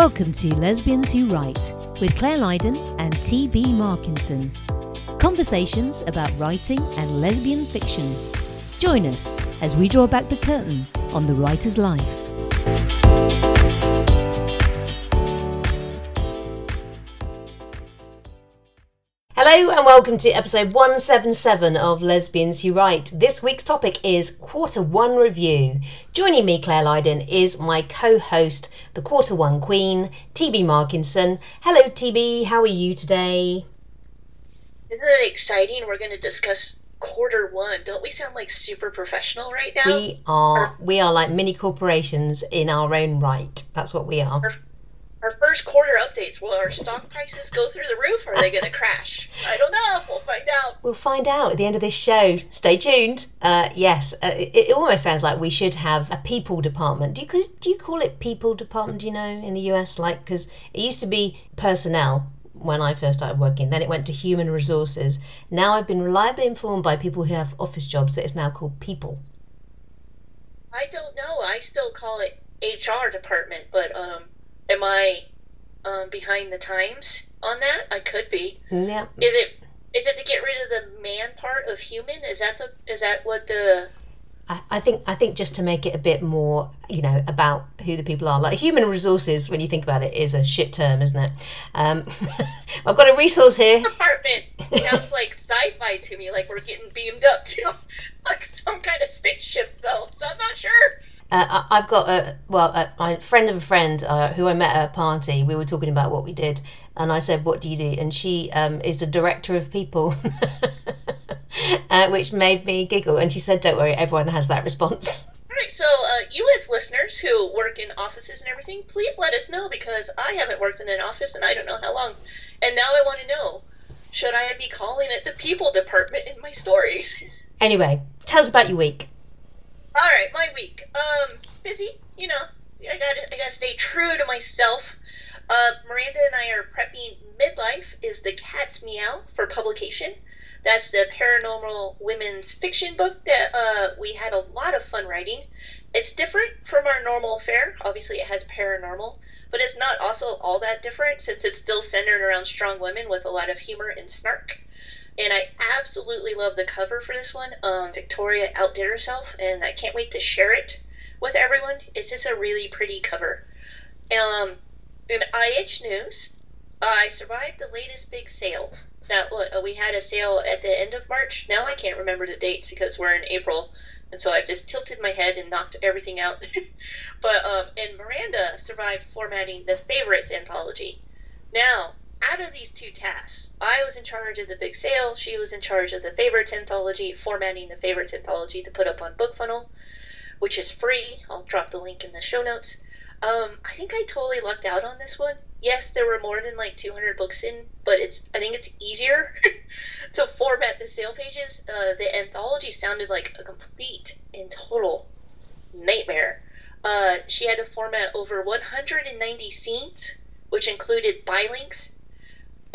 Welcome to Lesbians Who Write with Clare Lydon and T.B. Markinson. Conversations about writing and lesbian fiction. Join us as we draw back the curtain on the writer's life. Hello and welcome to episode 177 of Lesbians Who Write. This week's topic is Quarter One Review. Joining me, Clare Lydon, is my co host, the Quarter One Queen, TB Markinson. Hello, TB, how are you today? Isn't it exciting? We're going to discuss quarter one. Don't we sound like super professional right now? We are we are like mini corporations in our own right. That's what we are. Our first quarter updates. Will our stock prices go through the roof or are they going to crash? I don't know. We'll find out. We'll find out at the end of this show. Stay tuned. Uh, yes, uh, it, it almost sounds like we should have a people department. Do you do you call it people department? Do you know in the US like because it used to be personnel when I first started working. Then it went to human resources. Now I've been reliably informed by people who have office jobs that it's now called people. I don't know. I still call it HR department, but um, am I um, behind the times on that? I could be. Yeah. Is it is it to get rid of the man part of human? Is that the is that what the I, I think I think just to make it a bit more, you know, about who the people are. Like human resources, when you think about it, is a shit term, isn't it? Um, I've got a resource here. department sounds like sci-fi to me? Like we're getting beamed up to like some kind of spaceship, though. So I'm not sure. Uh, I- I've got a well, a, a friend of a friend uh, who I met at a party. We were talking about what we did, and I said, "What do you do?" And she um, is the director of people, uh, which made me giggle. And she said, "Don't worry, everyone has that response." All right, so uh, you as listeners who work in offices and everything, please let us know because I haven't worked in an office and I don't know how long. And now I want to know, should I be calling it the people department in my stories? Anyway, tell us about your week. All right, my week. Um, busy. You know, I got I got to stay true to myself. Uh, Miranda and I are prepping Midlife is the Cat's Meow for publication. That's the paranormal women's fiction book that uh, we had a lot of fun writing. It's different from our normal fare. Obviously, it has paranormal, but it's not also all that different since it's still centered around strong women with a lot of humor and snark. And I absolutely love the cover for this one. Um, Victoria outdid herself, and I can't wait to share it with everyone. It's just a really pretty cover. Um, in IH news, I survived the latest big sale. That uh, we had a sale at the end of March. Now I can't remember the dates because we're in April, and so I've just tilted my head and knocked everything out. but um, and Miranda survived formatting the favorites anthology. Now out of these two tasks, I was in charge of the big sale. She was in charge of the favorites anthology, formatting the favorites anthology to put up on BookFunnel, which is free. I'll drop the link in the show notes. Um, I think I totally lucked out on this one. Yes, there were more than like 200 books in, but it's I think it's easier to format the sale pages. Uh, the anthology sounded like a complete and total nightmare. Uh, she had to format over 190 scenes, which included bylinks,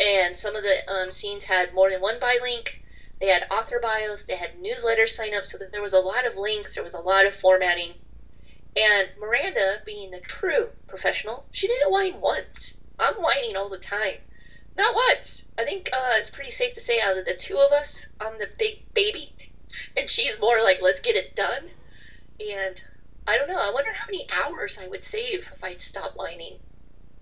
and some of the um, scenes had more than one bylink. They had author bios, they had newsletter signups, so that there was a lot of links, there was a lot of formatting. And Miranda, being the true professional, she didn't whine once. I'm whining all the time. Not once. I think uh, it's pretty safe to say out of the two of us, I'm the big baby, and she's more like, let's get it done. And I don't know, I wonder how many hours I would save if I'd stop whining.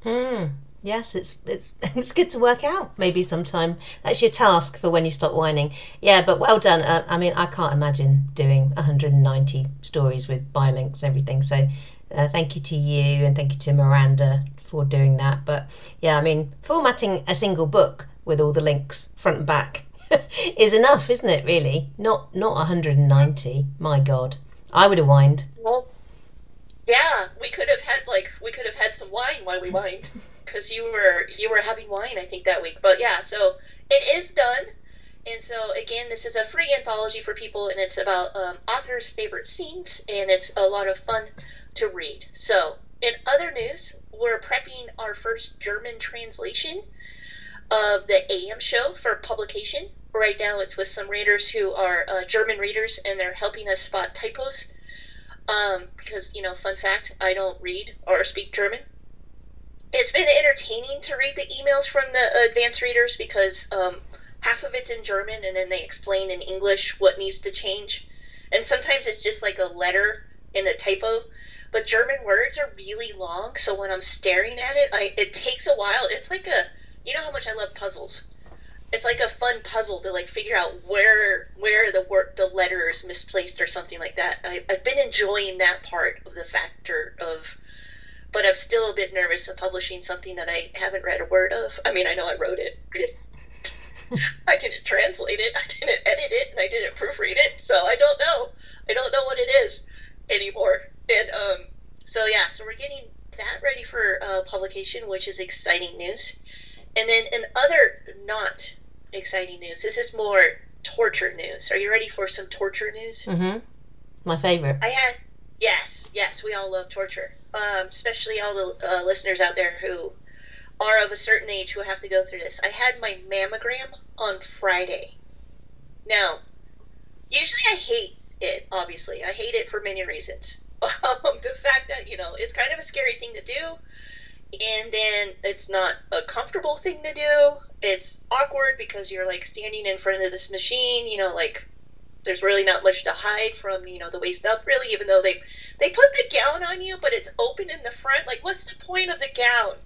Hmm. Yes, it's it's it's good to work out. Maybe sometime that's your task for when you stop whining. Yeah, but well done. Uh, I mean, I can't imagine doing 190 stories with bylinks and everything. So, uh, thank you to you and thank you to Miranda for doing that. But yeah, I mean, formatting a single book with all the links front and back is enough, isn't it? Really, not not 190. My God, I would have whined. Well, yeah, we could have had like we could have had some wine while we whined because you were you were having wine I think that week. But yeah, so it is done. And so again, this is a free anthology for people, and it's about um, authors' favorite scenes, and it's a lot of fun to read. So in other news, we're prepping our first German translation of the AM show for publication. Right now, it's with some readers who are uh, German readers, and they're helping us spot typos. Um, because you know, fun fact, I don't read or speak German, it's been entertaining to read the emails from the advanced readers because um, half of it's in German and then they explain in English what needs to change. And sometimes it's just like a letter in a typo. But German words are really long, so when I'm staring at it, I it takes a while. It's like a you know how much I love puzzles. It's like a fun puzzle to like figure out where where the word the letter is misplaced or something like that. I, I've been enjoying that part of the factor of but I'm still a bit nervous of publishing something that I haven't read a word of. I mean, I know I wrote it. I didn't translate it, I didn't edit it, and I didn't proofread it, so I don't know. I don't know what it is anymore. And um, so yeah, so we're getting that ready for uh, publication, which is exciting news. And then in other not exciting news, this is more torture news. Are you ready for some torture news? Mm-hmm. My favorite. I had yes, yes, we all love torture, um, especially all the uh, listeners out there who are of a certain age who have to go through this. I had my mammogram on Friday. Now, usually I hate it, obviously. I hate it for many reasons. Um, the fact that, you know, it's kind of a scary thing to do, and then it's not a comfortable thing to do. It's awkward because you're like standing in front of this machine, you know, like there's really not much to hide from, you know, the waist up really, even though they they put the gown on you, but it's open in the front. Like what's the point of the gown?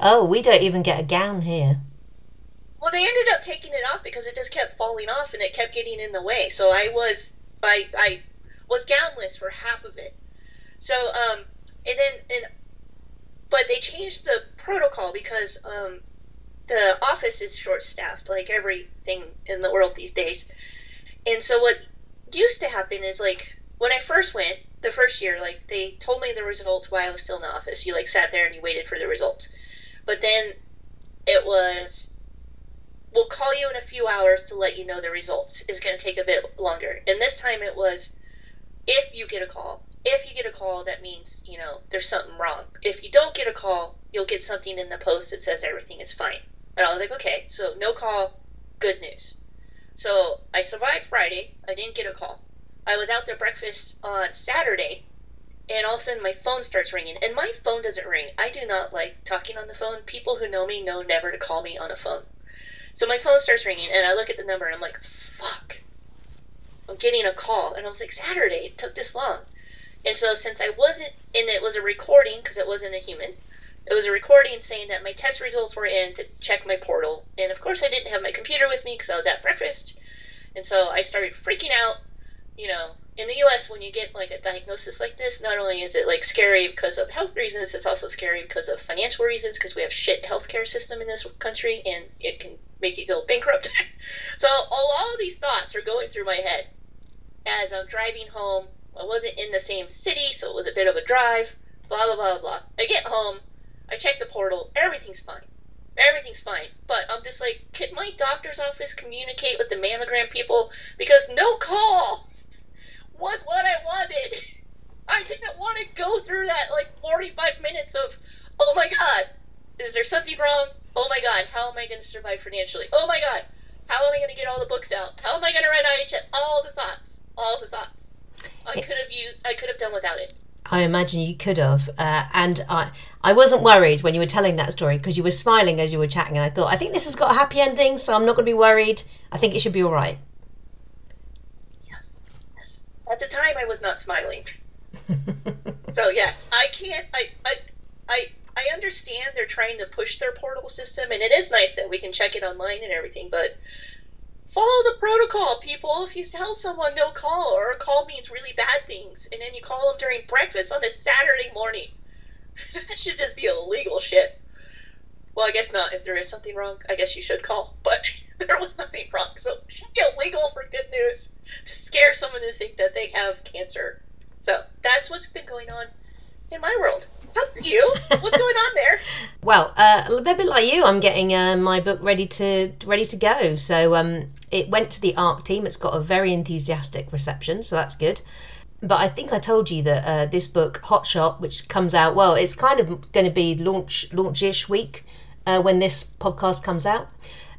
Oh, we don't even get a gown here. Well, they ended up taking it off because it just kept falling off and it kept getting in the way. So I was I I was gownless for half of it. So um and then and but they changed the protocol because um the office is short staffed like everything in the world these days. And so what used to happen is like when I first went the first year, like they told me the results while I was still in the office. You like sat there and you waited for the results. But then it was, we'll call you in a few hours to let you know the results. Is going to take a bit longer. And this time it was, if you get a call, if you get a call, that means, you know, there's something wrong. If you don't get a call, you'll get something in the post that says everything is fine. And I was like, okay, so no call, good news. So I survived Friday. I didn't get a call. I was out to breakfast on Saturday and all of a sudden my phone starts ringing. And my phone doesn't ring. I do not like talking on the phone. People who know me know never to call me on a phone. So my phone starts ringing and i look at the number and i'm like fuck. I'm getting a call. And i was like saturday? It took this long. And so since i wasn't and it was a recording because it wasn't a human it was a recording saying that my test results were in to check my portal and of course i didn't have my computer with me because i was at breakfast and so i started freaking out you know in the US, when you get like a diagnosis like this, not only is it like scary because of health reasons, it's also scary because of financial reasons because we have shit healthcare system in this country and it can make you go bankrupt. so all, all these thoughts are going through my head as I'm driving home. I wasn't in the same city, so it was a bit of a drive. Blah blah blah blah. I get home, I checked the portal, everything's fine. Everything's fine. But I'm just like, could my doctor's office communicate with the mammogram people? Because no call was what I wanted. I didn't want to go through that like 45 minutes of, oh my god, is there something wrong? Oh my god, how am I going to survive financially? Oh my god, how am I going to get all the books out? How am I going to write IHS? All the thoughts, all the thoughts. I could have used, I could have done without it. I imagine you could have, uh, and I I wasn't worried when you were telling that story because you were smiling as you were chatting, and I thought I think this has got a happy ending, so I'm not going to be worried. I think it should be all right. Yes. yes. At the time, I was not smiling. so yes, I can't. I, I I I understand they're trying to push their portal system, and it is nice that we can check it online and everything. But people. If you tell someone no call, or a call means really bad things, and then you call them during breakfast on a Saturday morning, that should just be illegal shit. Well, I guess not. If there is something wrong, I guess you should call. But there was nothing wrong, so it should be illegal for good news to scare someone to think that they have cancer. So that's what's been going on in my world. How you? What's going on there? Well, uh, a bit like you, I'm getting uh, my book ready to ready to go. So um, it went to the ARC team. It's got a very enthusiastic reception, so that's good. But I think I told you that uh, this book, Hotshot, which comes out well, it's kind of going to be launch launch-ish week uh, when this podcast comes out.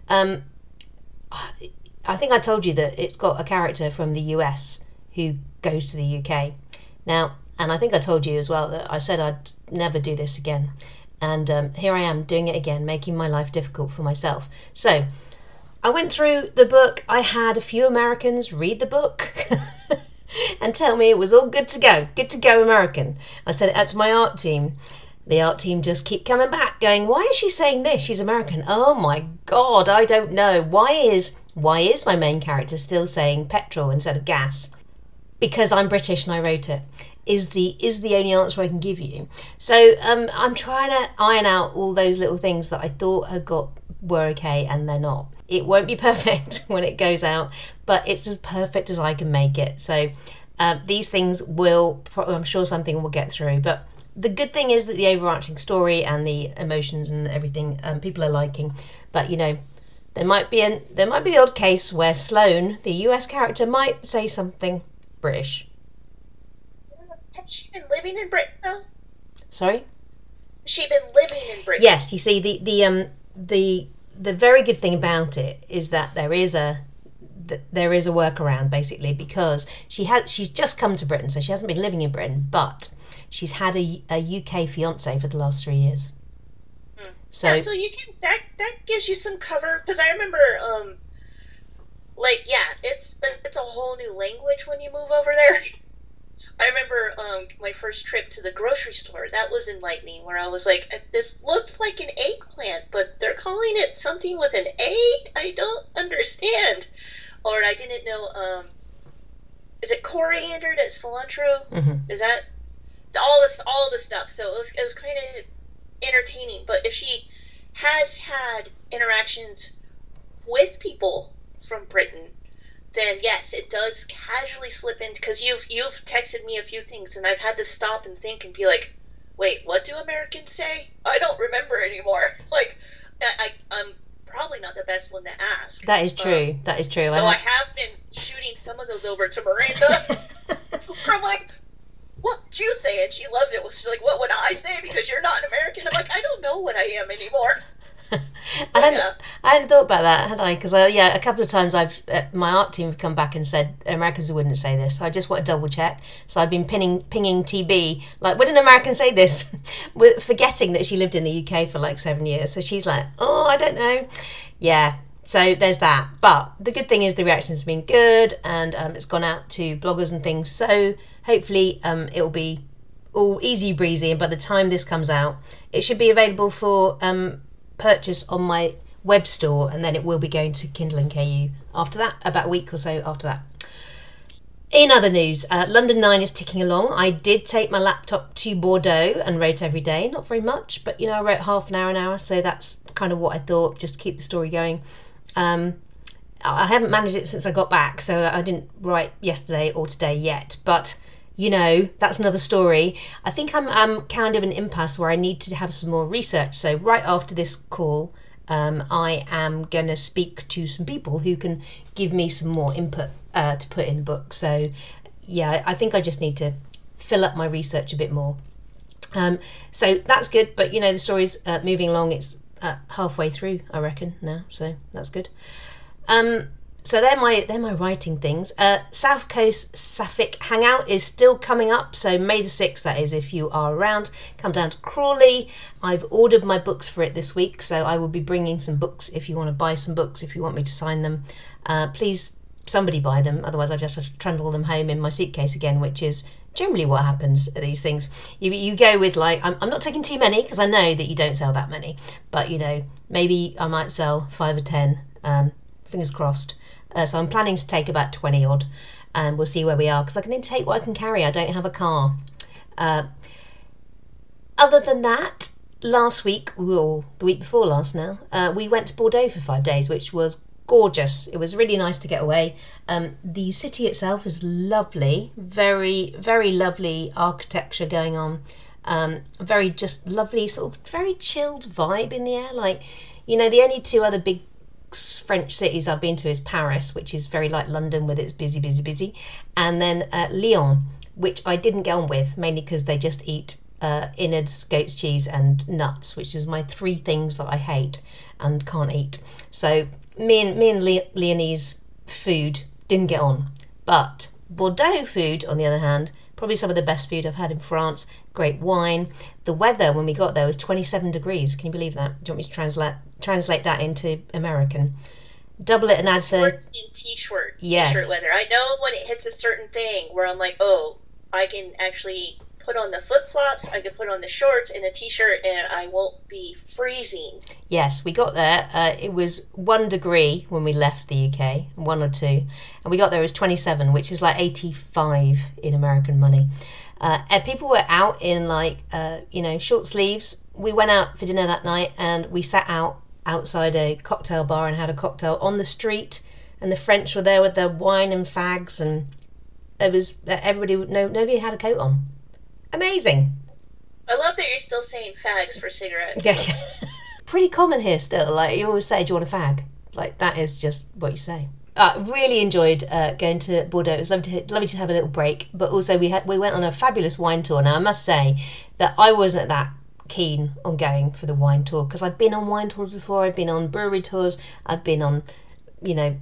Um, I think I told you that it's got a character from the US who goes to the UK. Now, and I think I told you as well that I said I'd never do this again. And um, here I am doing it again, making my life difficult for myself. So I went through the book. I had a few Americans read the book. and tell me it was all good to go. Good to go, American. I said it out to my ARC team. The ARC team just keep coming back, going, "Why is she saying this? She's American." Oh my God, I don't know. Why is why is my main character still saying petrol instead of gas? Because I'm British and I wrote it. Is the is the only answer I can give you. So um, I'm trying to iron out all those little things that I thought had got were okay and they're not. It won't be perfect when it goes out, but it's as perfect as I can make it. So uh, these things will, I'm sure something will get through. But the good thing is that the overarching story and the emotions and everything um, people are liking. But you know, there might be an there might be the odd case where Sloane, the U.S. character, might say something British. Has she been living in Britain though? Sorry. Has she been living in Britain? Yes, you see the the um the the very good thing about it is that there is a there is a workaround basically because she had she's just come to Britain, so she hasn't been living in Britain, but she's had a, a UK fiance for the last three years. So, yeah, so you can that that gives you some cover because I remember um like yeah it's it's a whole new language when you move over there. I remember um my first trip to the grocery store. That was enlightening where I was like this looks like an eggplant but they're calling it something with an A? I don't understand. Or I didn't know um is it coriander that's cilantro? Mhm. is that all this all the stuff. So it was it was kind of entertaining. But if she has had interactions with people from Britain, then yes, it does casually slip in because you've you've texted me a few things and I've had to stop and think and be like, wait, what do Americans say? I don't remember anymore. Like, I, I I'm probably not the best one to ask. that is um, true. that is true. So I I have been shooting some of those over to Miranda. where I'm like, what would you say? And she loves it. She's like, what would I say? Because you're not an American. I'm like, I don't know what I am anymore. I hadn't, Yeah. I hadn't thought about that, had I? Because yeah, a couple of times I've uh, my ARC team have come back and said Americans wouldn't say this. So I just want to double check. So I've been pinning, pinging TB like, would an American say this? With forgetting that she lived in the UK for like seven years. So she's like, oh, I don't know. Yeah. So there's that. But the good thing is the reaction's been good and um, it's gone out to bloggers and things. So hopefully um, it'll be all easy breezy. And by the time this comes out, it should be available for um, purchase on my web store, and then it will be going to Kindle and KU after that, about a week or so after that. In other news, uh, London 9 is ticking along. I did take my laptop to Bordeaux and wrote every day. Not very much, but you know, I wrote half an hour, an hour, so that's kind of what I thought, just to keep the story going. Um, I haven't managed it since I got back, so I didn't write yesterday or today yet. But you know, that's another story. I think I'm, I'm kind of an impasse where I need to have some more research. So right after this call, um, I am going to speak to some people who can give me some more input uh, to put in the book. So yeah, I think I just need to fill up my research a bit more. Um, so that's good, but you know, the story's uh, moving along. It's uh, halfway through, I reckon now, so that's good. Um, so they're my they're my writing things. Uh, South Coast Sapphic Hangout is still coming up. So May the sixth, that is, if you are around, come down to Crawley. I've ordered my books for it this week, so I will be bringing some books if you want to buy some books. If you want me to sign them, uh, please somebody buy them. Otherwise, I just have to trundle them home in my suitcase again, which is generally what happens at these things. You you go with like I'm, I'm not taking too many because I know that you don't sell that many, but you know maybe I might sell five or ten. Um, fingers crossed. Uh, so I'm planning to take about 20 odd and we'll see where we are because I can only take what I can carry. I don't have a car. Uh, other than that, last week, or the week before last now, uh, we went to Bordeaux for five days, which was gorgeous. It was really nice to get away. Um, the city itself is lovely, very, very lovely architecture going on. Um, very just lovely, sort of very chilled vibe in the air. Like, you know, the only two other big French cities I've been to is Paris, which is very like London with its busy, busy, busy, and then uh, Lyon, which I didn't get on with mainly because they just eat uh, innards, goat's cheese, and nuts, which is my three things that I hate and can't eat. So me and me and Lyonnaise food didn't get on, but Bordeaux food, on the other hand, Probably some of the best food I've had in France. Great wine. The weather when we got there was 27 degrees. Can you believe that? Do you want me to translate translate that into American? Double it and add the Shorts and t-shirt. Yes. T-shirt weather. I know when it hits a certain thing where I'm like, oh, I can actually put on the flip flops. I can put on the shorts and a t-shirt, and I won't be freezing. Yes, we got there. Uh, it was one degree when we left the UK, one or two, and we got there it was 27, which is like 85 in American money. Uh, and people were out in like uh, you know short sleeves. We went out for dinner that night, and we sat out outside a cocktail bar and had a cocktail on the street. And the French were there with their wine and fags, and it was uh, everybody. No, nobody had a coat on. Amazing. I love that you're still saying fags for cigarettes. Yeah, yeah. Pretty common here still. Like you always say, "Do you want a fag?" Like that is just what you say. Uh, really enjoyed uh, going to Bordeaux. It was lovely to lovely to have a little break, but also we had we went on a fabulous wine tour. Now I must say that I wasn't that keen on going for the wine tour because I've been on wine tours before. I've been on brewery tours. I've been on, you know,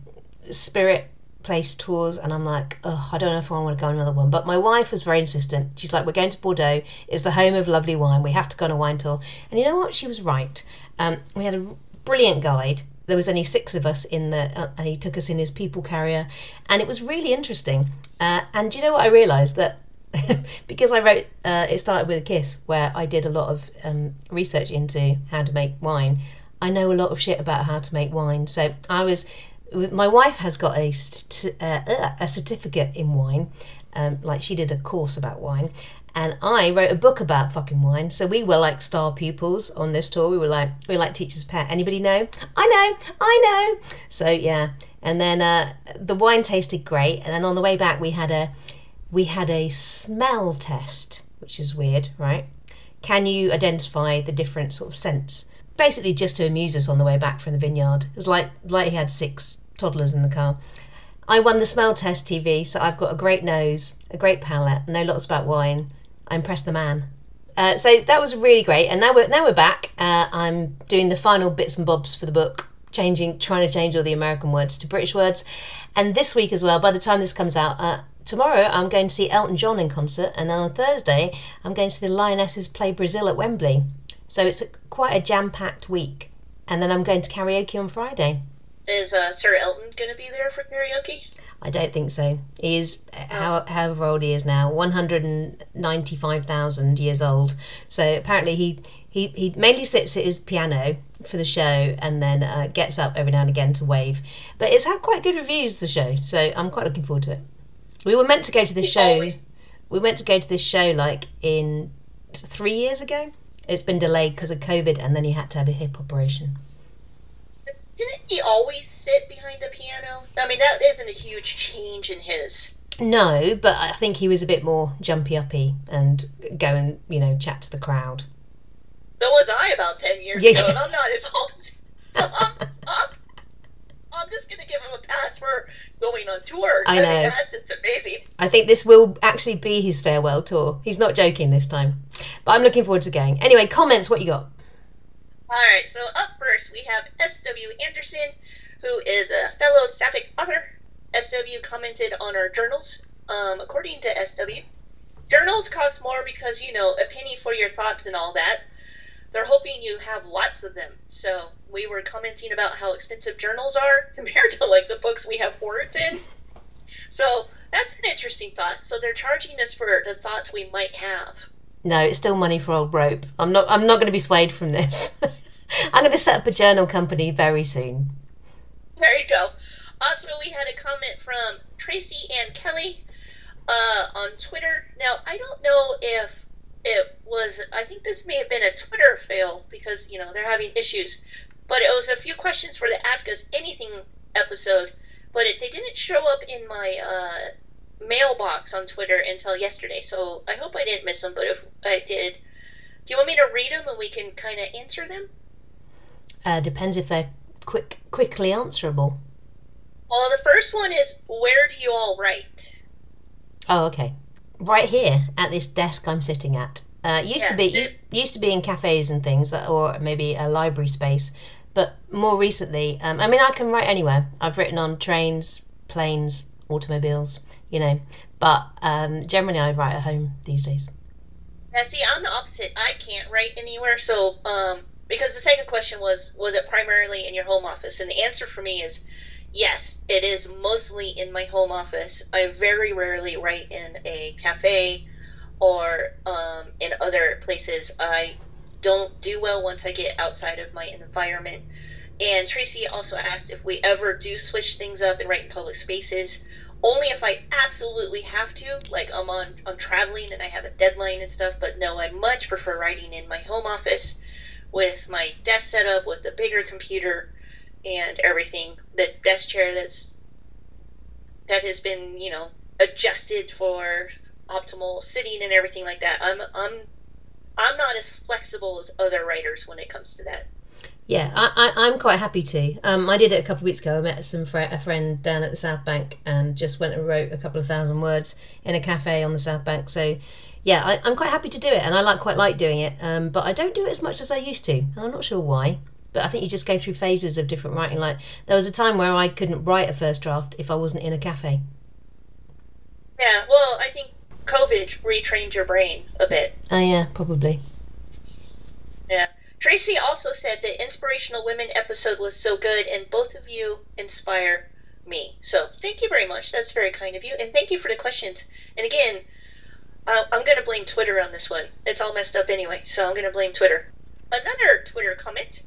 spirit place tours and I'm like, oh, I don't know if I want to go on another one. But my wife was very insistent. She's like, we're going to Bordeaux. It's the home of lovely wine. We have to go on a wine tour. And you know what? She was right. Um, we had a brilliant guide. There was only six of us in the, uh, and he took us in his people carrier, and it was really interesting. Uh, and you know what I realised that because I wrote, uh, it started with a kiss, where I did a lot of um, research into how to make wine. I know a lot of shit about how to make wine, so I was my wife has got a, uh, a certificate in wine, um, like she did a course about wine, and I wrote a book about fucking wine. So we were like star pupils on this tour. We were like we were like teachers' pet. Anybody know? I know, I know. So yeah, and then uh, the wine tasted great, and then on the way back we had a we had a smell test, which is weird, right? Can you identify the different sort of scents? basically just to amuse us on the way back from the vineyard. It was like like he had six toddlers in the car. I won the smell test TB, so I've got a great nose, a great palate, know lots about wine. I impressed the man. Uh, so that was really great, and now we're now we're back. Uh, I'm doing the final bits and bobs for the book, changing, trying to change all the American words to British words, and this week as well. By the time this comes out, uh, tomorrow I'm going to see Elton John in concert, and then on Thursday I'm going to see the Lionesses play Brazil at Wembley. So it's a, quite a jam packed week. And then I'm going to karaoke on Friday. Is uh, Sir Elton going to be there for karaoke? I don't think so. He is, how, however old he is now, 195,000 years old. So apparently he, he, he mainly sits at his piano for the show and then uh, gets up every now and again to wave. But it's had quite good reviews, the show. So I'm quite looking forward to it. We were meant to go to this show. Always. We went to go to this show like in three years ago. It's been delayed because of COVID, and then he had to have a hip operation. Didn't he always sit behind a piano? I mean, that isn't a huge change in his. No, but I think he was a bit more jumpy uppy and go and you know chat to the crowd. So was I about 10 years Yeah, ago, and I'm not as old. So I'm, I'm, I'm just going to give him a pass for going on tour. I know. that's it's amazing. I think this will actually be his farewell tour. He's not joking this time, but I'm looking forward to going. Anyway, comments. What you got? All right, so up first we have S.W. Anderson, who is a fellow sapphic author. S.W. commented on our journals. Um, according to S.W., journals cost more because, you know, a penny for your thoughts and all that. They're hoping you have lots of them. So we were commenting about how expensive journals are compared to, like, the books we have words in. So that's an interesting thought. So they're charging us for the thoughts we might have. No, it's still money for old rope. I'm not. I'm not going to be swayed from this. I'm going to set up a journal company very soon. There you go. Also, we had a comment from Tracy and Kelly uh, on Twitter. Now, I don't know if it was, I think this may have been a Twitter fail because, you know, they're having issues. But it was a few questions for the Ask Us Anything episode, but it, they didn't show up in my uh, mailbox on Twitter until yesterday. So I hope I didn't miss them, but if I did, do you want me to read them and we can kind of answer them? Uh, depends if they're quick, quickly answerable. Well, the first one is where do you all write? Oh, okay. Right here at this desk I'm sitting at. Uh, used to be used, used to be in cafes and things, uh, or maybe a library space. But more recently, um, I mean, I can write anywhere. I've written on trains, planes, automobiles, you know. But um, generally, I write at home these days. Yeah, see, I'm the opposite. I can't write anywhere. So, um, because the second question was, was it primarily in your home office? And the answer for me is yes, it is mostly in my home office. I very rarely write in a cafe or um, in other places. I don't do well once I get outside of my environment. And Tracy also asked if we ever do switch things up and write in public spaces. Only if I absolutely have to, like I'm on I'm traveling and I have a deadline and stuff. But no, I much prefer writing in my home office with my desk setup with the bigger computer and everything. The desk chair that's that has been you know adjusted for optimal sitting and everything like that. I'm I'm I'm not as flexible as other writers when it comes to that. Yeah, I, I, am quite happy to. Um, I did it a couple of weeks ago. I met some fr- a friend down at the South Bank and just went and wrote a couple of thousand words in a cafe on the South Bank. So, yeah, I, am quite happy to do it, and I like quite like doing it. Um, but I don't do it as much as I used to, and I'm not sure why. But I think you just go through phases of different writing. Like there was a time where I couldn't write a first draft if I wasn't in a cafe. Yeah, well, I think COVID retrained your brain a bit. Oh yeah, probably. Yeah. Tracy also said the inspirational women episode was so good, and both of you inspire me. So thank you very much. That's very kind of you, and thank you for the questions. And again, uh, I'm going to blame Twitter on this one. It's all messed up anyway, so I'm going to blame Twitter. Another Twitter comment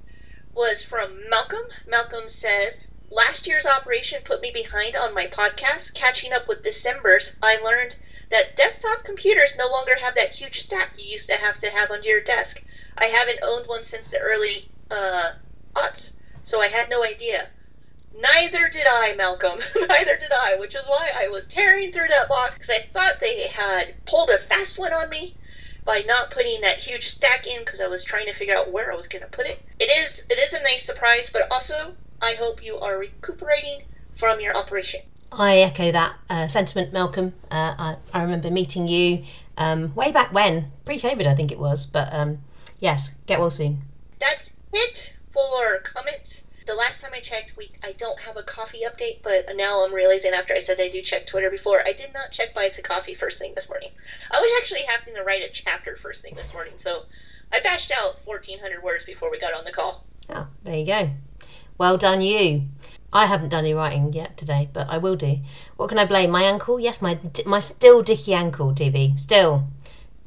was from Malcolm. Malcolm says, Last year's operation put me behind on my podcast. Catching up with December's, I learned that desktop computers no longer have that huge stack you used to have to have under your desk. I haven't owned one since the early uh, aughts, so I had no idea. Neither did I, Malcolm. Neither did I, which is why I was tearing through that box because I thought they had pulled a fast one on me by not putting that huge stack in because I was trying to figure out where I was going to put it. It is it is a nice surprise, but also I hope you are recuperating from your operation. I echo that uh, sentiment, Malcolm. Uh, I, I remember meeting you um, way back when, pre-COVID, I think it was, but um, yes, get well soon. That's it for comments. The last time I checked, we I don't have a coffee update, but now I'm realizing after I said I do check Twitter before, I did not check Buy Us a Coffee first thing this morning. I was actually having to write a chapter first thing this morning, so I bashed out 1,400 words before we got on the call. Oh, there you go. Well done, you. I haven't done any writing yet today, but I will do. What can I blame? My ankle? Yes, my my still dicky ankle, TB. Still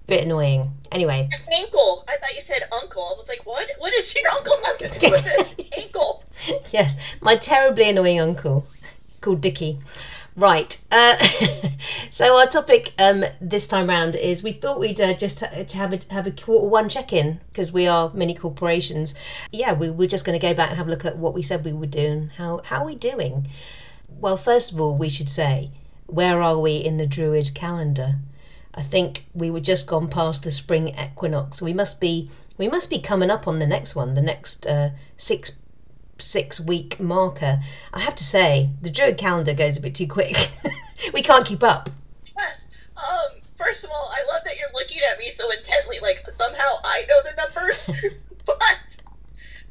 bit annoying. Anyway. Ankle. I thought you said uncle. I was like, what? What is your uncle have to do with this? ankle. Yes, my terribly annoying uncle called Dicky. Right. Uh, so our topic um, this time round is we thought we'd uh, just have a, have a quarter one check in because we are mini corporations. Yeah, we were just going to go back and have a look at what we said we would do and how how are we doing. Well, first of all, we should say where are we in the Druid calendar? I think we were just gone past the spring equinox. We must be we must be coming up on the next one, the next uh, six six week marker. I have to say, the Druid calendar goes a bit too quick. we can't keep up. Yes. Um. First of all, I love that you're looking at me so intently, like somehow I know the numbers. but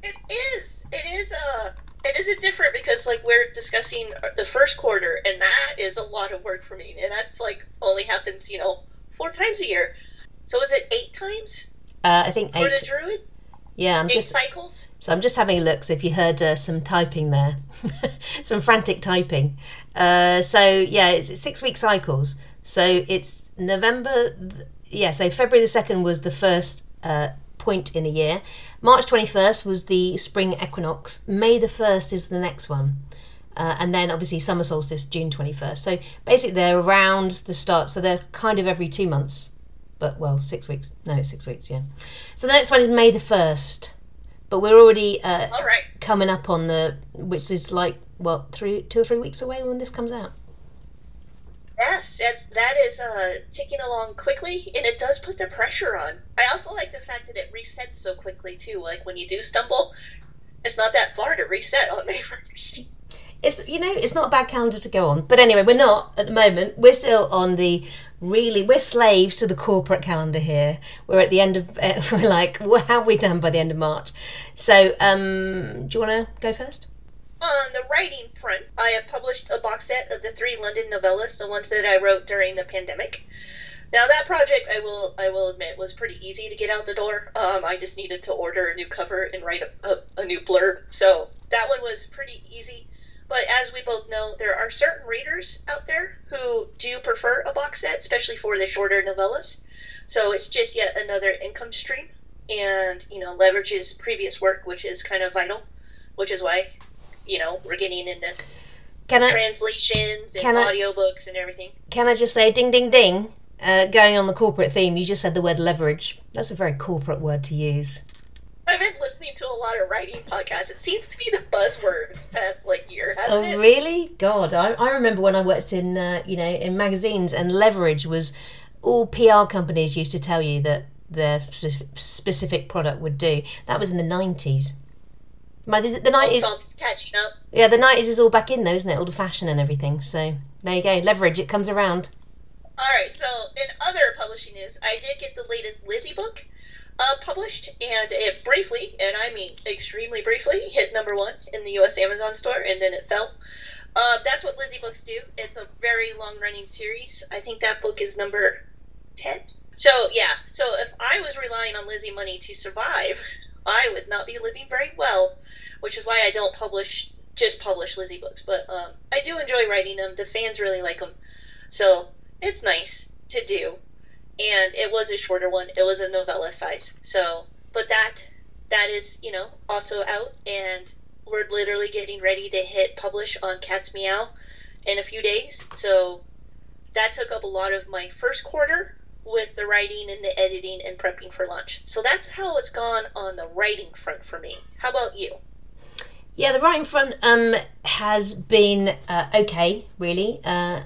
it is. It is a. Uh, it is a different because like we're discussing the first quarter, and that is a lot of work for me, and that's like only happens, you know, four times a year. So is it eight times? Uh, I think eight. For the druids. Yeah, I'm eight just cycles. So I'm just having a look. So if you heard uh, some typing there, some frantic typing. Uh, so yeah, it's six week cycles. So it's November. Yeah, so February the second was the first uh, point in the year. March 21st was the spring equinox. May the 1st is the next one. Uh, and then obviously summer solstice, June 21st. So basically they're around the start. So they're kind of every two months but well, six weeks. No, it's six weeks. Yeah. So the next one is May the first, but we're already uh, all right coming up on the which is like what three, two or three weeks away when this comes out. Yes, that's that is uh, ticking along quickly, and it does put the pressure on. I also like the fact that it resets so quickly too. Like when you do stumble, it's not that far to reset on May first. It's you know it's not a bad calendar to go on, but anyway, we're not at the moment. We're still on the really we're slaves to the corporate calendar here we're at the end of we're like how are we done by the end of march so um do you want to go first on the writing front, I have published a box set of the three London novellas, the ones that I wrote during the pandemic. Now that project, I will I will admit, was pretty easy to get out the door. Um, I just needed to order a new cover and write a, a, a new blurb, so that one was pretty easy. But as we both know, there are certain readers out there who do prefer a box set, especially for the shorter novellas. So it's just yet another income stream, and you know leverages previous work, which is kind of vital. Which is why, you know, we're getting into Can I translations and I- audiobooks and everything. can I just say ding ding ding? Uh, going on the corporate theme, you just said the word leverage. That's a very corporate word to use. I've been listening to a lot of writing podcasts. It seems to be the buzzword past like year, hasn't it? Oh it? really? God, I, I remember when I worked in uh, you know in magazines and leverage was all PR companies used to tell you that their specific product would do. That was in the nineties. The nineties, So I'm just catching up. yeah, the nineties is all back in though, isn't it? All the fashion and everything. So there you go, leverage. It comes around. All right, so in other publishing news, I did get the latest Lizzie book uh, published, and it briefly, and I mean extremely briefly, hit number one in the U.S. Amazon store, and then it fell. Uh, that's what Lizzie books do. It's a very long-running series. I think that book is number ten. So yeah, so if I was relying on Lizzie money to survive, I would not be living very well, which is why I don't publish just publish Lizzie books. But um, I do enjoy writing them. The fans really like them, so it's nice to do. And it was a shorter one. It was a novella size. So, but that that is you know also out, and we're literally getting ready to hit publish on Cat's Meow in a few days. So that took up a lot of my first quarter with the writing and the editing and prepping for launch. So that's how it's gone on the writing front for me. How about you? Yeah, the writing front um, has been uh, okay, really. Uh,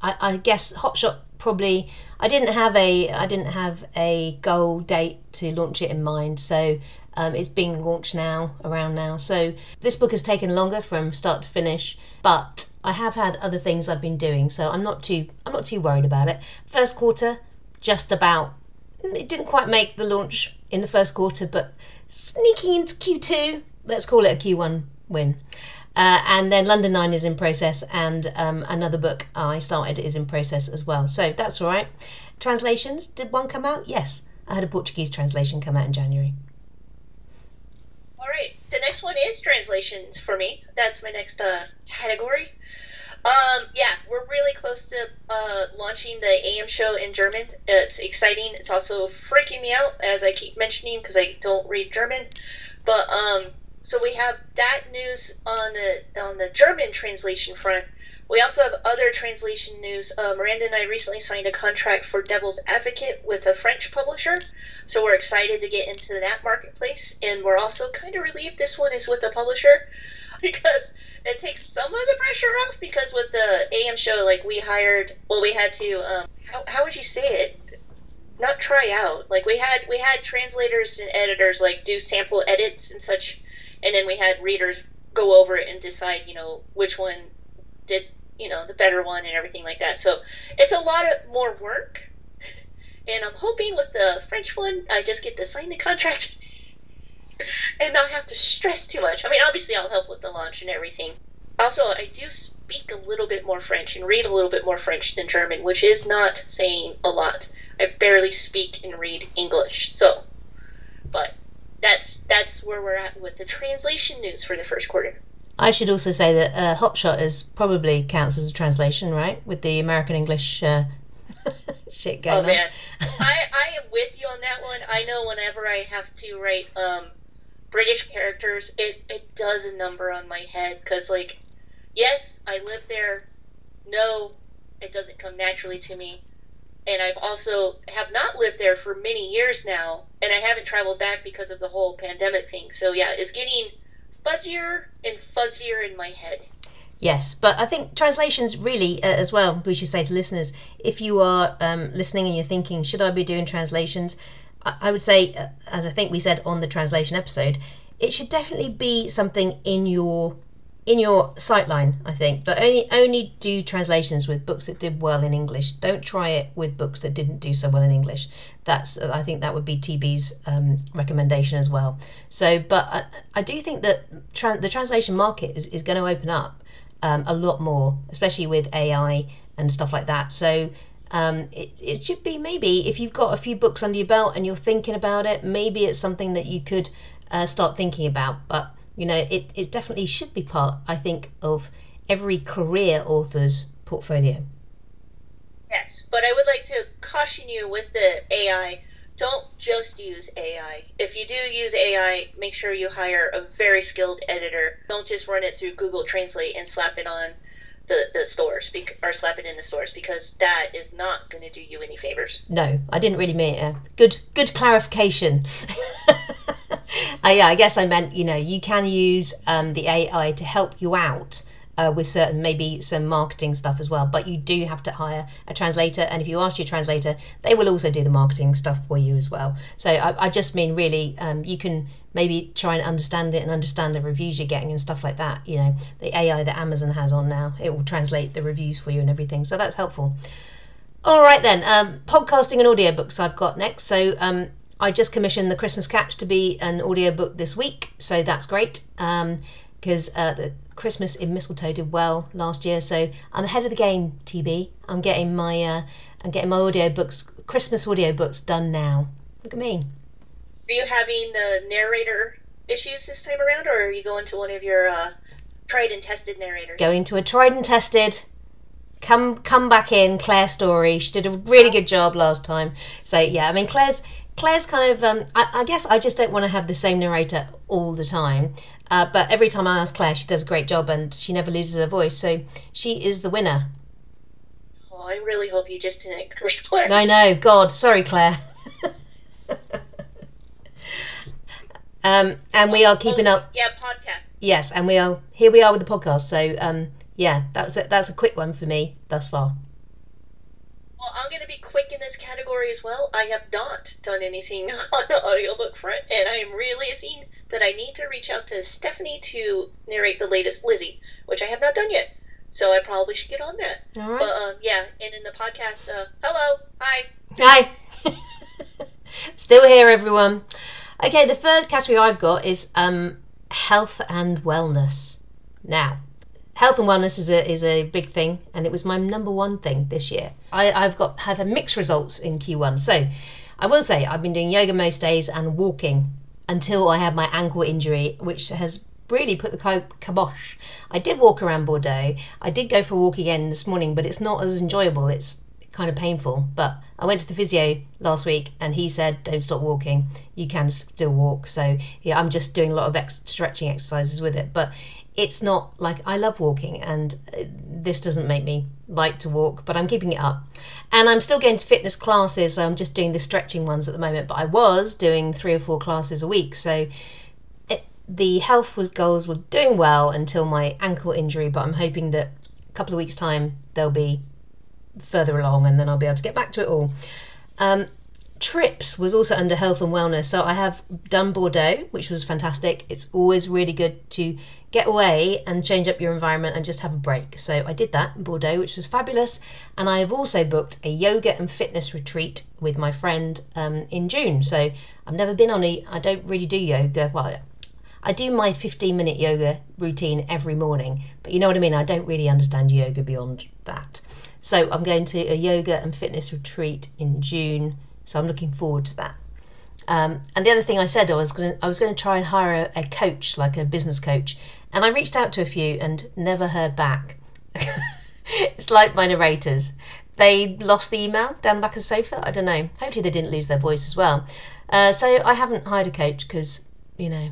I, I guess Hotshot probably. I didn't have a I didn't have a goal date to launch it in mind, so um, it's being launched now, around now. So this book has taken longer from start to finish, but I have had other things I've been doing, so I'm not too I'm not too worried about it. First quarter, just about. It didn't quite make the launch in the first quarter, but sneaking into Q2, let's call it a Q1 win. Uh, and then London Nine is in process, and um, another book I started is in process as well. So that's all right. Translations, did one come out? Yes. I had a Portuguese translation come out in January. All right, the next one is translations for me. That's my next uh, category. Um, yeah, we're really close to uh, launching the AM show in German. It's exciting. It's also freaking me out, as I keep mentioning, because I don't read German. But um, so we have that news on the on the German translation front. We also have other translation news. Uh, Miranda and I recently signed a contract for Devil's Advocate with a French publisher, so we're excited to get into that marketplace. And we're also kind of relieved this one is with a publisher because it takes some of the pressure off. Because with the AM show, like we hired, well, we had to. Um, how, how would you say it? Not try out. Like we had we had translators and editors like do sample edits and such, and then we had readers go over it and decide, you know, which one did you know the better one and everything like that. So it's a lot of more work, and I'm hoping with the French one, I just get to sign the contract and not have to stress too much. I mean, obviously, I'll help with the launch and everything. Also, I do speak a little bit more French and read a little bit more French than German, which is not saying a lot. I barely speak and read English, so. But that's that's where we're at with the translation news for the first quarter. I should also say that uh, Hotshot is probably counts as a translation, right? With the American English uh, shit going Oh on. man, I I am with you on that one. I know whenever I have to write um British characters, it it does a number on my head because like, yes, I live there. No, it doesn't come naturally to me. And I've also have not lived there for many years now, and I haven't traveled back because of the whole pandemic thing. So yeah, it's getting fuzzier and fuzzier in my head. Yes, but I think translations really, uh, as well, we should say to listeners, if you are um, listening and you're thinking, should I be doing translations? I, I would say, uh, as I think we said on the translation episode, it should definitely be something in your in your sightline, I think, but only only do translations with books that did well in English. Don't try it with books that didn't do so well in English. That's I think that would be TB's um, recommendation as well. So, but I, I do think that tra- the translation market is, is going to open up um, a lot more, especially with AI and stuff like that. So. Um, it, it should be maybe if you've got a few books under your belt and you're thinking about it, maybe it's something that you could uh, start thinking about. But you know, it, it definitely should be part, I think, of every career author's portfolio. Yes, but I would like to caution you with the AI. Don't just use AI. If you do use AI, make sure you hire a very skilled editor. Don't just run it through Google Translate and slap it on the, the stores or slap it in the stores because that is not going to do you any favors. No, I didn't really mean it. Good, good clarification. uh, yeah, I guess I meant you know you can use um, the AI to help you out uh, with certain maybe some marketing stuff as well. But you do have to hire a translator, and if you ask your translator, they will also do the marketing stuff for you as well. So I, I just mean really, um, you can maybe try and understand it and understand the reviews you're getting and stuff like that. You know, the AI that Amazon has on now, it will translate the reviews for you and everything. So that's helpful. All right then, um, podcasting and audiobooks I've got next. So um, I just commissioned the Christmas Catch to be an audiobook this week, so that's great. Because um, uh, the Christmas in Mistletoe did well last year, so I'm ahead of the game. TB, I'm getting my uh, I'm getting my audiobooks, Christmas audiobooks done now. Look at me. Are you having the narrator issues this time around, or are you going to one of your uh, tried and tested narrators? Going to a tried and tested come come back in Claire Storey she did a really good job last time so yeah i mean claire's Claire's kind of, um, I, I, guess I just don't want to have the same narrator all the time. Uh, but every time I ask Claire, she does a great job and she never loses her voice. So she is the winner. Oh, I really hope you just didn't Claire. I know. God, sorry, Claire. um, and we are keeping up. Yeah, podcast. Yes, and we are here. We are with the podcast. So um, yeah, that's a, that's a quick one for me thus far. Well, I'm going to be quick in this category as well. I have not done anything on the audiobook front, and I am really realizing that I need to reach out to Stephanie to narrate the latest Lizzie, which I have not done yet. So I probably should get on that. All right. But um, yeah, and in the podcast, uh, hello, hi. Hi. Still here, everyone. Okay, the third category I've got is um, health and wellness. Now, health and wellness is a is a big thing, and it was my number one thing this year. I, I've got have had mixed results in Q1. So I will say I've been doing yoga most days and walking until I had my ankle injury, which has really put the kibosh. I did walk around Bordeaux. I did go for a walk again this morning, but it's not as enjoyable. It's kind of painful. But I went to the physio last week and he said, don't stop walking. You can still walk. So yeah, I'm just doing a lot of ex- stretching exercises with it. But it's not like I love walking and uh, this doesn't make me like to walk, but I'm keeping it up. And I'm still going to fitness classes. So I'm just doing the stretching ones at the moment, but I was doing three or four classes a week. So it, the health goals were doing well until my ankle injury, but I'm hoping that a couple of weeks' time they'll be further along and then I'll be able to get back to it all. Um, trips was also under health and wellness. So I have done Bordeaux, which was fantastic. It's always really good to get away and change up your environment and just have a break. So I did that in Bordeaux, which was fabulous. And I have also booked a yoga and fitness retreat with my friend um, in June. So I've never been on a, I don't really do yoga. Well, I do my 15 minute yoga routine every morning, but you know what I mean? I don't really understand yoga beyond that. So I'm going to a yoga and fitness retreat in June so I'm looking forward to that. Um, and the other thing I said, I was going to, I was going to try and hire a, a, coach, like a business coach, and I reached out to a few and never heard back. it's like my narrators; they lost the email down the back of the sofa. I don't know. Hopefully, they didn't lose their voice as well. Uh, so I haven't hired a coach because you know,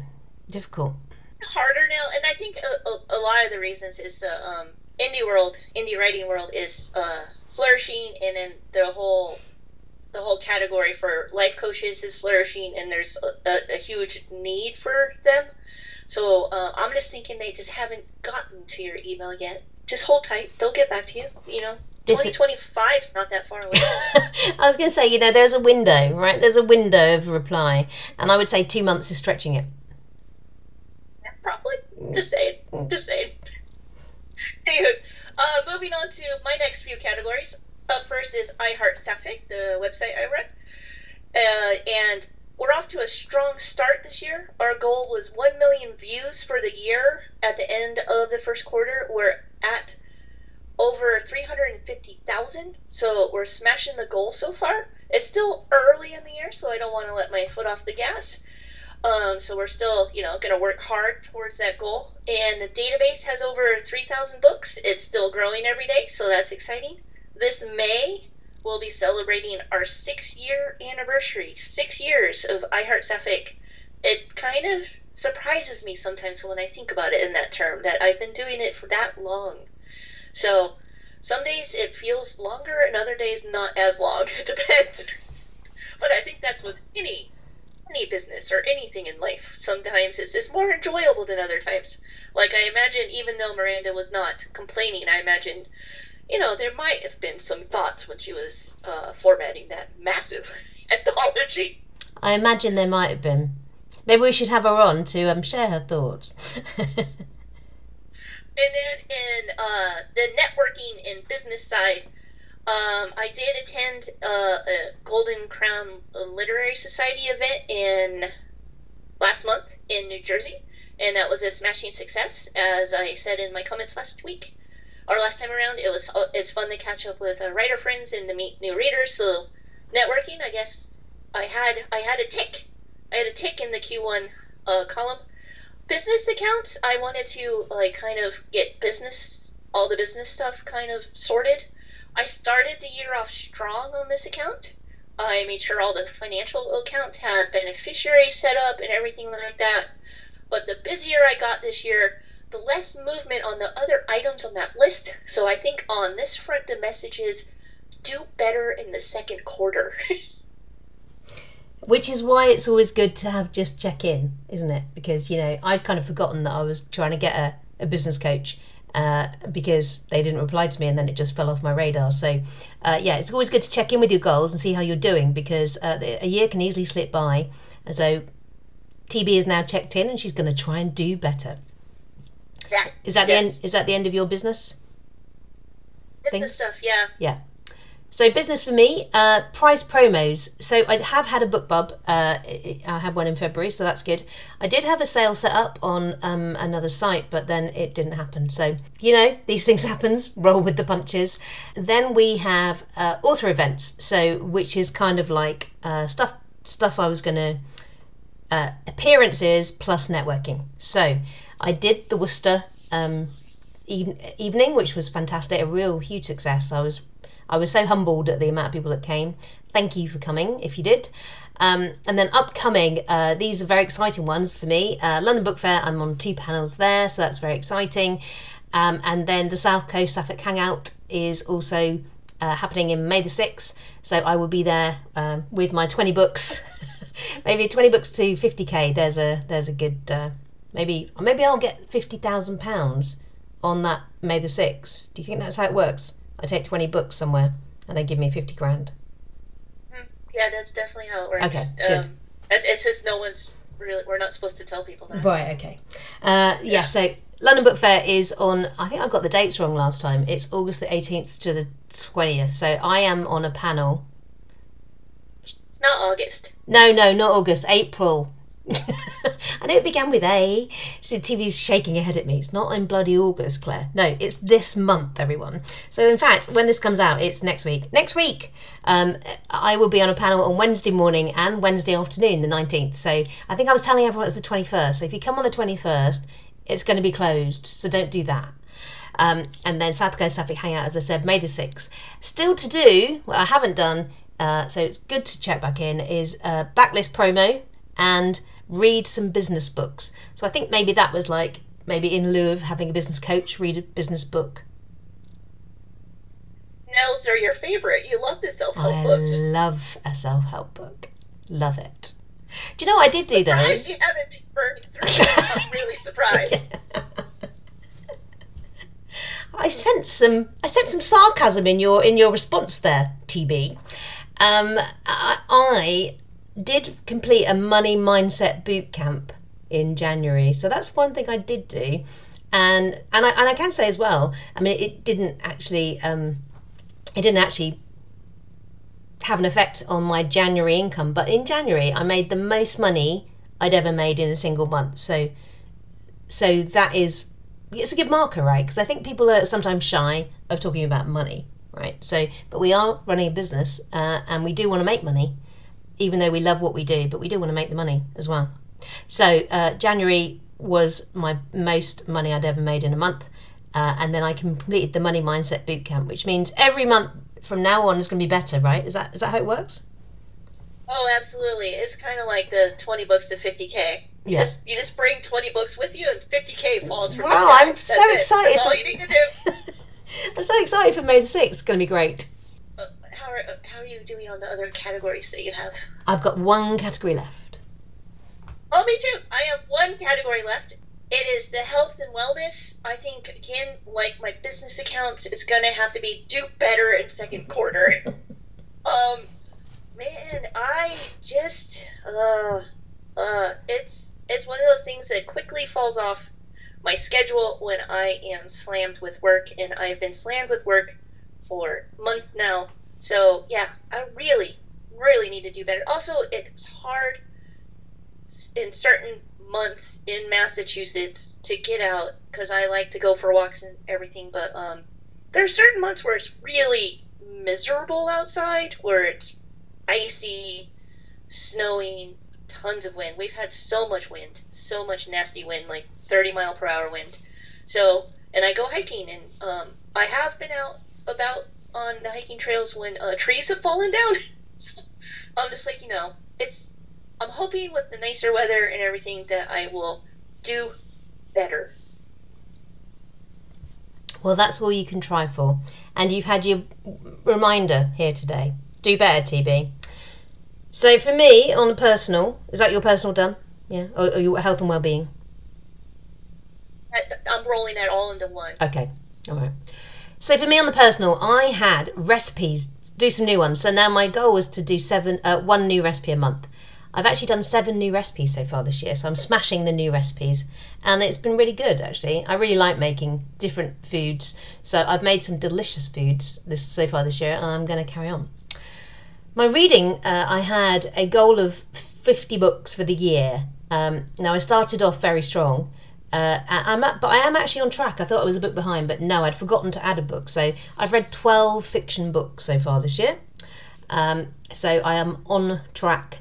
difficult. Harder now, and I think a, a, a lot of the reasons is the um, indie world, indie writing world is uh, flourishing, and then the whole the whole category for life coaches is flourishing, and there's a, a, huge need for them. So uh, I'm just thinking they just haven't gotten to your email yet. Just hold tight; they'll get back to you. You know, 2025 is not that far away. I was going to say, you know, there's a window, right? There's a window of reply, and I would say two months is stretching it. Yeah, probably. Just saying. Just saying. Anyways, uh, moving on to my next few categories. Up first is I Heart the website I run. Uh, and we're off to a strong start this year. Our goal was 1 million views for the year at the end of the first quarter. We're at over 350,000, so we're smashing the goal so far. It's still early in the year, so I don't want to let my foot off the gas. Um, so we're still, you know, going to work hard towards that goal. And the database has over 3,000 books. It's still growing every day, so that's exciting. This May, we'll be celebrating our six-year anniversary. Six years of I Heart Sapphic. It kind of surprises me sometimes when I think about it in that term that I've been doing it for that long. So some days it feels longer, and other days not as long. It depends. but I think that's with any any business or anything in life. Sometimes it's, it's more enjoyable than other times. Like I imagine, even though Miranda was not complaining, I imagine, you know, there might have been some thoughts when she was uh, formatting that massive anthology. I imagine there might have been. Maybe we should have her on to um, share her thoughts. And then in uh, the networking and business side, um, I did attend uh, a Golden Crown Literary Society event in last month in New Jersey, and that was a smashing success. As I said in my comments last week, or last time around, it was uh, it's fun to catch up with uh, writer friends and to meet new readers. So networking, I guess I had I had a tick, I had a tick in the Q1 uh, column. Business accounts i wanted to like kind of get business all the business stuff kind of sorted. I started the year off strong on this account. I made sure all the financial accounts had beneficiaries set up and everything like that. But the busier i got this year the less movement on the other items on that list so i think on this front the message is do better in the second quarter which is why it's always good to have just check in, isn't it? Because you know I'd kind of forgotten that I was trying to get a, a business coach uh, because they didn't reply to me, and then it just fell off my radar. So uh, yeah, it's always good to check in with your goals and see how you're doing because uh, a year can easily slip by. So TB is now checked in, and she's going to try and do better. Is that yes. the end? Is that the end of your business? Business stuff, yeah. Yeah. So business for me, uh, price promos. So I have had a BookBub. Uh, I had one in February, so that's good. I did have a sale set up on um, another site, but then it didn't happen. So you know these things happens. Roll with the punches. Then we have uh, author events. So which is kind of like uh, stuff stuff I was gonna uh, appearances plus networking. So I did the Worcester um, evening, which was fantastic, a real huge success. I was I was so humbled at the amount of people that came. Thank you for coming if you did. Um, and then upcoming, uh, these are very exciting ones for me. Uh, London Book Fair, I'm on two panels there, so that's very exciting. Um, and then the South Coast Sapphic Hangout is also uh, happening in May the 6th. So I will be there um, with my 20 books, maybe 20 books to 50k. There's a there's a good uh, maybe maybe I'll get 50,000 pounds on that May the 6th. Do you think that's how it works? I take 20 books somewhere and they give me 50 grand. Hmm. Yeah, that's definitely how it works. Okay, good. Um, it's just no one's really, we're not supposed to tell people that. Right, okay. Uh, yeah, so London Book Fair is on, I think I got the dates wrong last time. It's August the 18th to the 20th. So I am on a panel. It's not August. No, no, not August, April. I know it began with A. So TB's shaking her head at me. It's not in bloody August, Clare. No, it's this month, everyone. So in fact, when this comes out, it's next week. Next week, um, I will be on a panel on Wednesday morning and Wednesday afternoon, the 19th. So I think I was telling everyone it's the 21st. So if you come on the 21st, it's going to be closed. So don't do that. Um, and then South Coast Sapphic Hangout, as I said, May the 6th. Still to do, what I haven't done, uh, so it's good to check back in, is uh, backlist promo and read some business books. So I think maybe that was like maybe in lieu of having a business coach, read a business book. Nels are your favorite. You love the self help books. I love a self help book. Love it. Do you know what I did do though? You haven't been burning through. I'm really surprised. I sense some I sense some sarcasm in your in your response there, TB. Um, I, I did complete a money mindset boot camp in January, so that's one thing I did do. and and I and I can say as well. I mean, it didn't actually um, it didn't actually have an effect on my January income, but in January I made the most money I'd ever made in a single month. So so that is it's a good marker, right? Because I think people are sometimes shy of talking about money, right? So, but we are running a business, uh, and we do want to make money, even though we love what we do, but we do want to make the money as well. So, uh, January was my most money I'd ever made in a month, uh, and then I completed the money mindset bootcamp, which means every month from now on is going to be better, right? Is that is that how it works? Oh, absolutely. It's kind of like the twenty books to fifty k. You Yeah. just you just bring twenty books with you, and fifty k falls from Wow. I'm That's so it. excited That's all you need to do. I'm so excited for May the sixth. It's going to be great. How are uh, how are you doing on the other categories that you have? I've got one category left. Oh, me too. I have one category left. It is the health and wellness. I think again, like my business accounts, it's gonna have to be do better in second quarter. um, man, I just uh uh, it's it's one of those things that quickly falls off my schedule when I am slammed with work, and I've been slammed with work for months now. So yeah, I really, really need to do better. Also, it's hard in certain months in Massachusetts to get out because I like to go for walks and everything. But um, there are certain months where it's really miserable outside, where it's icy, snowing, tons of wind. We've had so much wind, so much nasty wind, like 30 mile per hour wind. So, and I go hiking, and um, I have been out about on the hiking trails when uh, trees have fallen down. I'm just like, you know, it's. I'm hoping with the nicer weather and everything that I will do better. Well, that's all you can try for. And you've had your reminder here today. Do better, TB. So for me, on the personal, is that your personal done? Yeah, or, or your health and well-being? I- I'm rolling that all into one. Okay, all right. So for me on the personal, I had recipes, do some new ones. So now my goal was to do seven, uh, one new recipe a month. I've actually done seven new recipes so far this year, so I'm smashing the new recipes, and it's been really good actually. I really like making different foods, so I've made some delicious foods this so far this year, and I'm going to carry on. My reading, uh, I had a goal of 50 books for the year. Um, now I started off very strong, uh, I'm at, but I am actually on track. I thought I was a book behind, but no, I'd forgotten to add a book. So I've read 12 fiction books so far this year. Um, so I am on track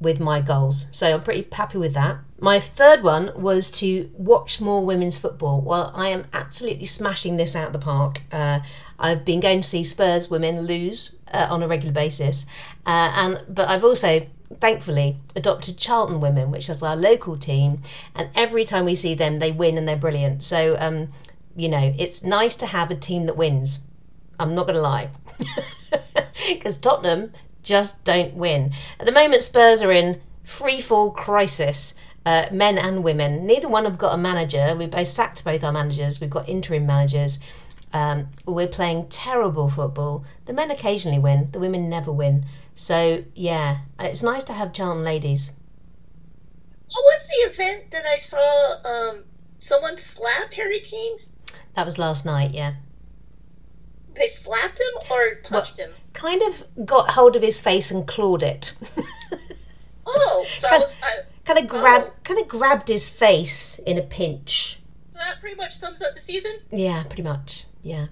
with my goals. So I'm pretty happy with that. My third one was to watch more women's football. Well, I am absolutely smashing this out of the park. Uh, I've been going to see Spurs women lose uh, on a regular basis, uh, and but I've also thankfully adopted Charlton women, which is our local team, and every time we see them, they win and they're brilliant. So um, you know, it's nice to have a team that wins. I'm not going to lie. Because Tottenham just don't win. At the moment, Spurs are in free fall crisis, uh, men and women. Neither one have got a manager. We've both sacked both our managers. We've got interim managers. Um, we're playing terrible football. The men occasionally win, the women never win. So, yeah, it's nice to have Charlton ladies. What was the event that I saw? Um, someone slapped Harry Kane. That was last night, yeah. They slapped him or punched him. Kind of got hold of his face and clawed it. Oh, so I Kind- was. I, kind of grab, Oh. kind of grabbed his face in a pinch. so that pretty much sums up the season. Yeah, pretty much. Yeah.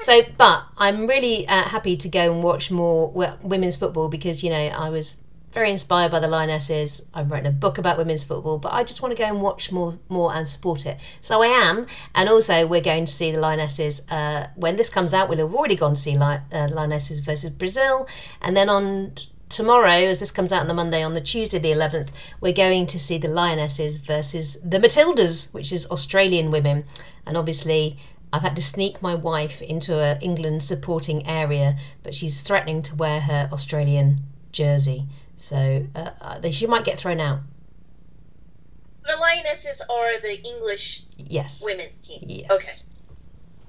So, but I'm really uh, happy to go and watch more women's football because you know I was very inspired by the Lionesses. I've written a book about women's football, but I just want to go and watch more, more and support it. So I am, and also we're going to see the Lionesses uh, when this comes out. We'll have already gone to see uh, Lionesses versus Brazil, and then on tomorrow, as this comes out on the Monday, on the Tuesday the 11th, we're going to see the Lionesses versus the Matildas, which is Australian women, and obviously. I've had to sneak my wife into a England supporting area, but she's threatening to wear her Australian jersey. So uh, uh, she might get thrown out. The Lionesses are the English Yes. women's team. Yes. Okay.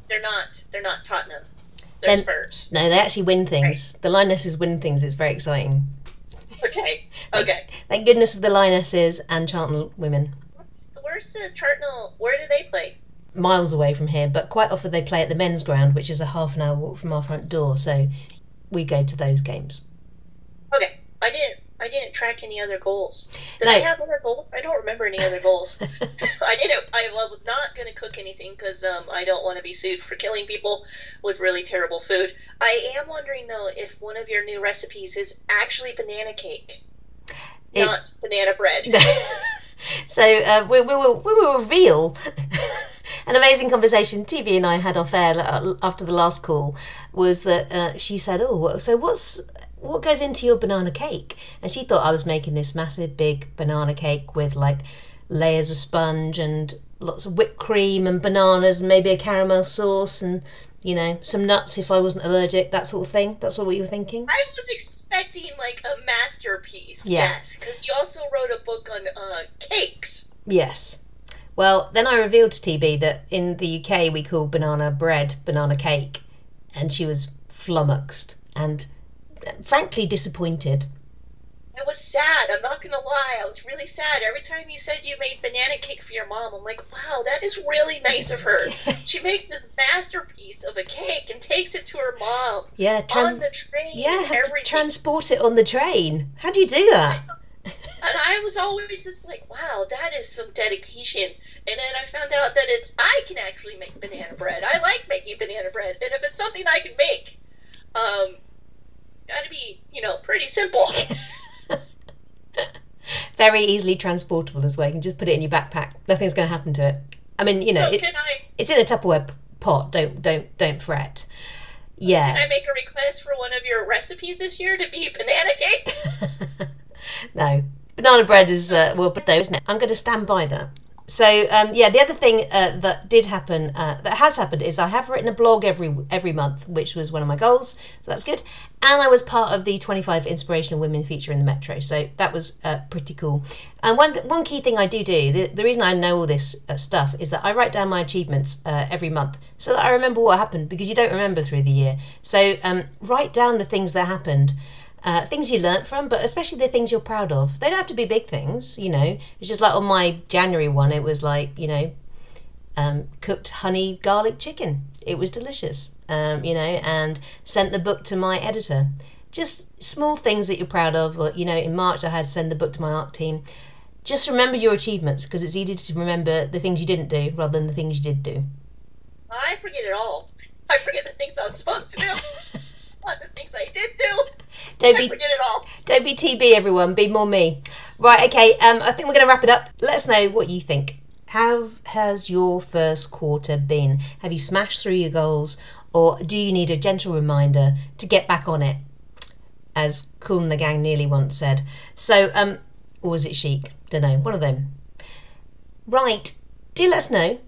They're not. They're not Tottenham. They're Then- Spurs. No, they actually win things. The Lionesses win things. It's very exciting. Okay. Okay. Thank goodness for the Lionesses and Charlton women. Where's the Chartnell? Where do they play? Miles away from here, but quite often they play at the men's ground, which is a half an hour walk from our front door. So we go to those games. Okay, I didn't. I didn't track any other goals. Did No. I have other goals? I don't remember any other goals. I didn't. I was not going to cook anything because um, I don't want to be sued for killing people with really terrible food. I am wondering though if one of your new recipes is actually banana cake, It's not banana bread. so uh, we, we, will, we will reveal an amazing conversation TB and I had off air uh, after the last call was that uh, she said, "Oh, so what's what goes into your banana cake?" And she thought I was making this massive big banana cake with like layers of sponge and lots of whipped cream and bananas and maybe a caramel sauce and you know some nuts if I wasn't allergic, that sort of thing. That's what you were thinking. I was expecting like a masterpiece. Yeah. Yes, because you also wrote a book on uh, cakes. Yes. Well, then I revealed to TB that in the UK we call banana bread banana cake, and she was flummoxed and uh, frankly disappointed. I was sad. I'm not gonna lie. I was really sad. Every time you said you made banana cake for your mom, I'm like, wow, that is really nice of her. she makes this masterpiece of a cake and takes it to her mom Yeah, tran- on the train. yeah, to transport it on the train. How do you do that? And I was always just like, wow, that is some dedication. And then I found out that it's I can actually make banana bread. I like making banana bread, and if it's something I can make, um, it's got to be you know pretty simple. Very easily transportable as well. You can just put it in your backpack. Nothing's going to happen to it. I mean, you know, so it, can I it's in a Tupperware pot. Don't don't don't fret. Yeah. can I make a request for one of your recipes this year to be banana cake? no, banana bread is uh, well, but though, isn't it? I'm going to stand by that. So um, yeah, the other thing uh, that did happen, uh, that has happened, is I have written a blog every every month, which was one of my goals, so that's good. And I was part of the 25 inspirational women feature in the Metro, so that was uh, pretty cool. And one one key thing I do do, the, the reason I know all this uh, stuff is that I write down my achievements uh, every month, so that I remember what happened because you don't remember through the year. So um, write down the things that happened uh, things you learnt from, but especially the things you're proud of. They don't have to be big things, you know. It's just like on my January one, it was like, you know, um, cooked honey garlic chicken. It was delicious, um, you know, and sent the book to my editor. Just small things that you're proud of. Or, you know, in March, I had to send the book to my ARC team. Just remember your achievements because it's easy to remember the things you didn't do rather than the things you did do. I forget it all. I forget the things I was supposed to do, the things I did do. Don't be forget it all. Don't be TB, everyone. Be more me. Right, okay. Um, I think we're going to wrap it up. Let us know what you think. How has your first quarter been? Have you smashed through your goals, or do you need a gentle reminder to get back on it? As Kool and the Gang nearly once said. So, um, or was it Chic? Don't know. One of them. Right. Do let us know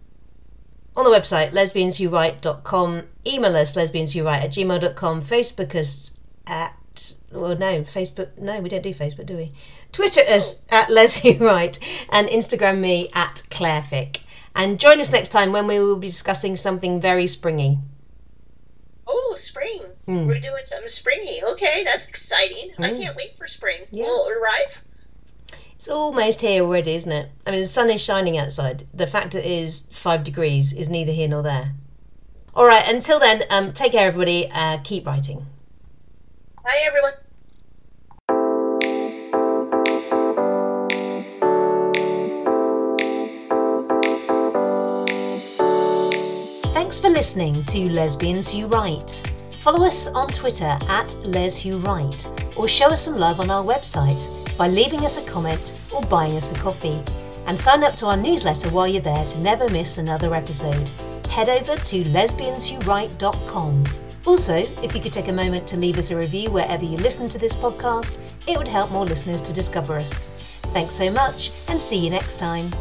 on the website lesbianswhowrite.com. Email us lesbianswhowrite at gmail.com. Facebook us at well no Facebook no we don't do Facebook do we? Twitter us at Les Who Write and Instagram me at Clairefic. And join us next time when we will be discussing something very springy. Oh, spring. Mm. We're doing something springy. Okay, that's exciting. I Mm. can't wait for spring. Yeah. Will it arrive? It's almost here already, isn't it? I mean, the sun is shining outside. The fact that it is five degrees is neither here nor there. All right, until then, um, take care, everybody. Uh, keep writing. Hi, everyone. Thanks for listening to Lesbians Who Write. Follow us on Twitter at Les Who Write, or show us some love on our website by leaving us a comment or buying us a coffee. And sign up to our newsletter while you're there to never miss another episode. Head over to lesbianswhowrite.com. Also, if you could take a moment to leave us a review wherever you listen to this podcast, it would help more listeners to discover us. Thanks so much, and see you next time.